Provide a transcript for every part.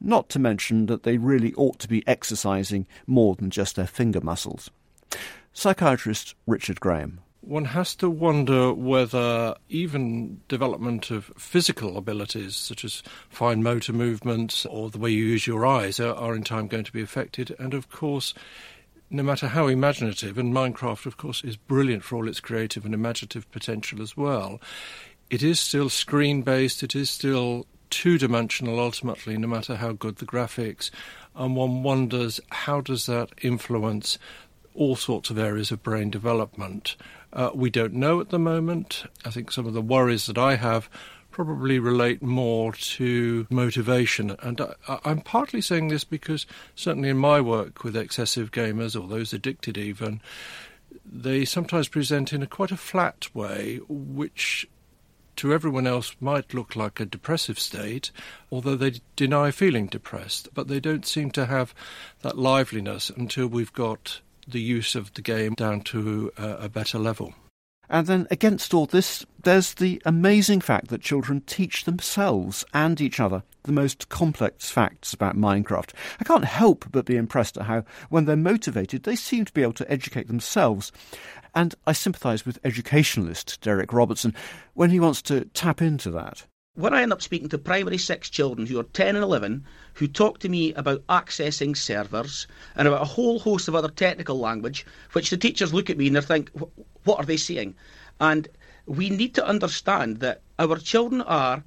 not to mention that they really ought to be exercising more than just their finger muscles. Psychiatrist Richard Graham one has to wonder whether even development of physical abilities, such as fine motor movements or the way you use your eyes, are, are, in time going to be affected. And of course, no matter how imaginative, and Minecraft, of course, is brilliant for all its creative and imaginative potential as well, it is still screen based, it is still two dimensional ultimately, no matter how good the graphics. And one wonders how does that influence all sorts of areas of brain development. Uh, we don't know at the moment. I think some of the worries that I have probably relate more to motivation. And I, am partly saying this because certainly in my work with excessive gamers or those addicted even, they sometimes present in a quite a flat way, which to everyone else might look like a depressive state, although they deny feeling depressed. But they don't seem to have that liveliness until we've got the use of the game down to a, better level. And then, against all this, there's the amazing fact that children teach themselves and each other the most complex facts about Minecraft. I can't help but be impressed at how, when they're motivated, they seem to be able to educate themselves. And I sympathise with educationalist Derek Robertson when he wants to tap into that when I end up speaking to primary six children who are 10 and 11 who talk to me about accessing servers and about a whole host of other technical language, which the teachers look at me and they think, what are they saying? And we need to understand that our children are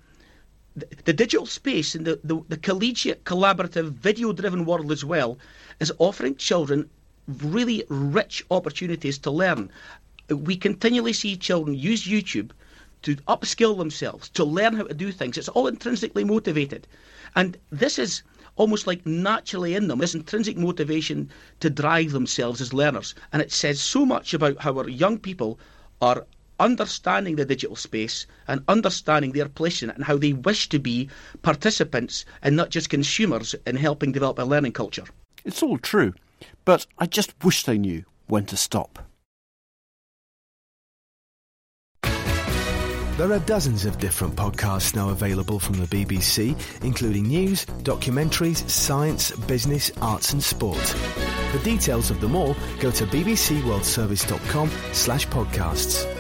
the digital space and the, the, the collegiate, collaborative, video driven world as well is offering children really rich opportunities to learn. We continually see children use YouTube to upskill themselves, to learn how to do things. It's all intrinsically motivated. And this is almost like naturally in them, this intrinsic motivation to drive themselves as learners. And it says so much about how our young people are understanding the digital space and understanding their place in it and how they wish to be participants and not just consumers in helping develop a learning culture. It's all true, but I just wish they knew when to stop. There are dozens of different podcasts now available from the BBC, including news, documentaries, science, business, arts and sport. For details of them all, go to bbcworldservice.com slash podcasts.